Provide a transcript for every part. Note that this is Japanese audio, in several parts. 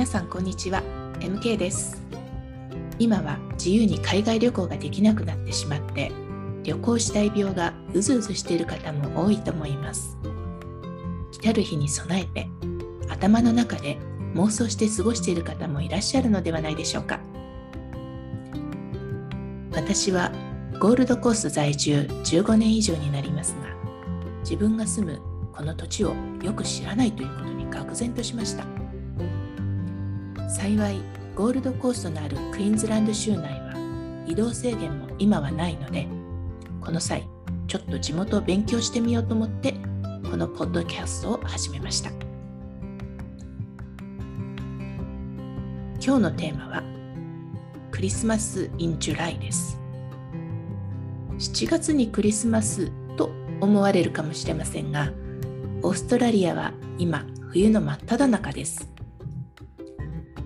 皆さんこんにちは。MK です。今は自由に海外旅行ができなくなってしまって旅行したい病がうずうずしている方も多いと思います。来たる日に備えて頭の中で妄想して過ごしている方もいらっしゃるのではないでしょうか。私はゴールドコース在住15年以上になりますが自分が住むこの土地をよく知らないということに愕然としました。幸いゴールドコーストのあるクイーンズランド州内は移動制限も今はないのでこの際ちょっと地元を勉強してみようと思ってこのポッドキャストを始めました。今日のテーマは Christmas in July です。7月にクリスマスと思われるかもしれませんがオーストラリアは今冬の真っ只中です。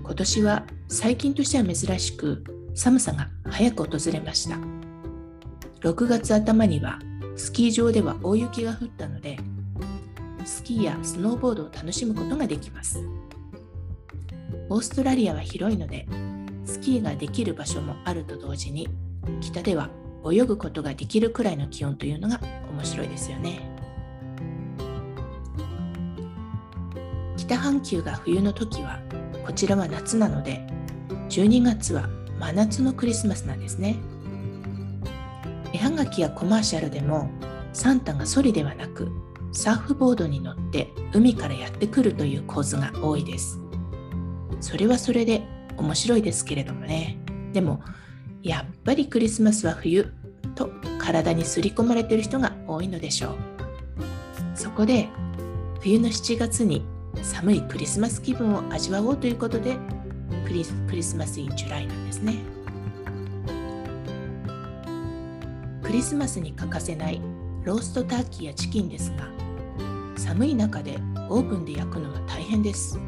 今年は最近としては珍しく寒さが早く訪れました。6月頭にはスキー場では大雪が降ったのでスキーやスノーボードを楽しむことができます。オーストラリアは広いのでスキーができる場所もあると同時に北では泳ぐことができるくらいの気温というのが面白いですよね。北半球が冬の時はこちらは夏なので12月は真夏のクリスマスなんですね。絵はがきやコマーシャルでもサンタがソリではなくサーフボードに乗って海からやってくるという構図が多いです。それはそれで面白いですけれどもね。でもやっぱりクリスマスは冬と体にすり込まれてる人が多いのでしょう。そこで冬の7月に寒いクリスマス気分を味わおうということでクリ Christmas in July なんですね。クリスマスに欠かせないローストターキーやチキンですが寒い中でオーブンで焼くのは大変です。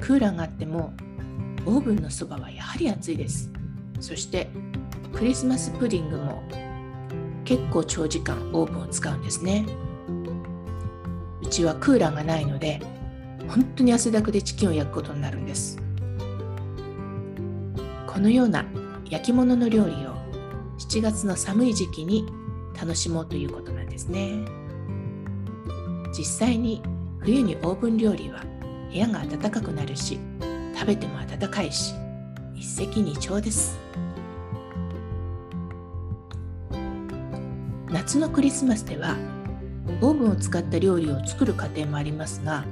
クーラーがあってもオーブンのそばはやはり暑いです。そしてクリスマスプディングも結構長時間オーブンを使うんですね。うちはクーラーがないので本当に汗だくでチキンを焼くことになるんです。このような焼き物の料理を7月の寒い時期に楽しもうということなんですね。実際に冬にオーブン料理は部屋が暖かくなるし食べても暖かいし一石二鳥です。夏のクリスマスではオーブンを使った料理を作る家庭もありますが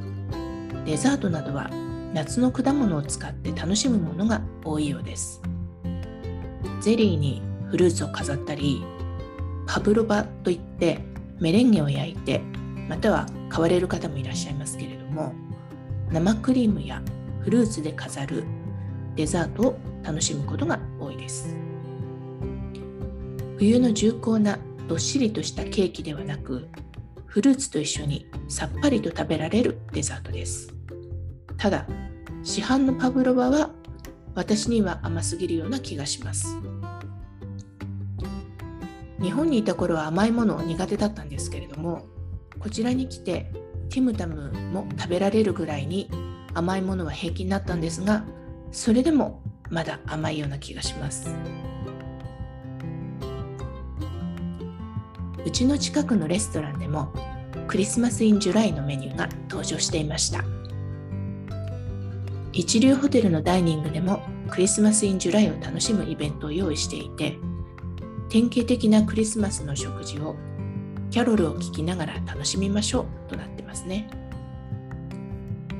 デザートなどは夏の果物を使って楽しむものが多いようです。ゼリーにフルーツを飾ったりパブロバといってメレンゲを焼いてまたは買われる方もいらっしゃいますけれども生クリームやフルーツで飾るデザートを楽しむことが多いです。冬の重厚などっしりとしたケーキではなくフルーツと一緒にさっぱりと食べられるデザートです。ただ市販のパブロバは私には甘すぎるような気がします。日本にいた頃は甘いものを苦手だったんですけれどもこちらに来てティムタムも食べられるぐらいに甘いものは平気になったんですがそれでもまだ甘いような気がします。うちの近くのレストランでもChristmas in July のメニューが登場していました。一流ホテルのダイニングでも Christmas in July を楽しむイベントを用意していて典型的なクリスマスの食事をキャロルを聴きながら楽しみましょうとなってますね。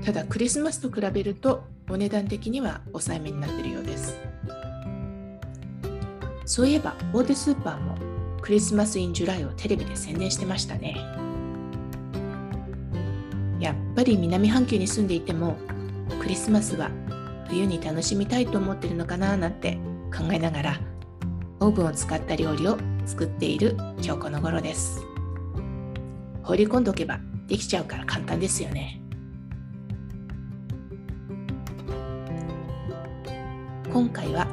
ただクリスマスと比べるとお値段的には抑えめになっているようです。そういえば大手スーパーもChristmas in July をテレビで宣伝してましたね。やっぱり南半球に住んでいてもクリスマスは冬に楽しみたいと思ってるのかななんて考えながらオーブンを使った料理を作っている今日この頃です。放り込んどけばできちゃうから簡単ですよね。今回は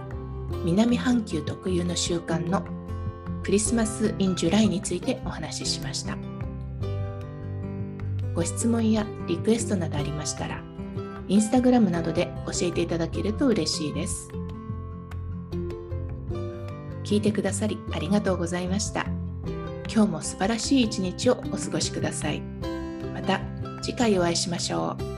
南半球特有の習慣の Christmas in July についてお話ししましたご質問やリクエストなどありましたらインスタグラムなどで教えていただけると嬉しいです。聞いてくださりありがとうございました。今日も素晴らしい一日をお過ごしください。また次回お会いしましょう。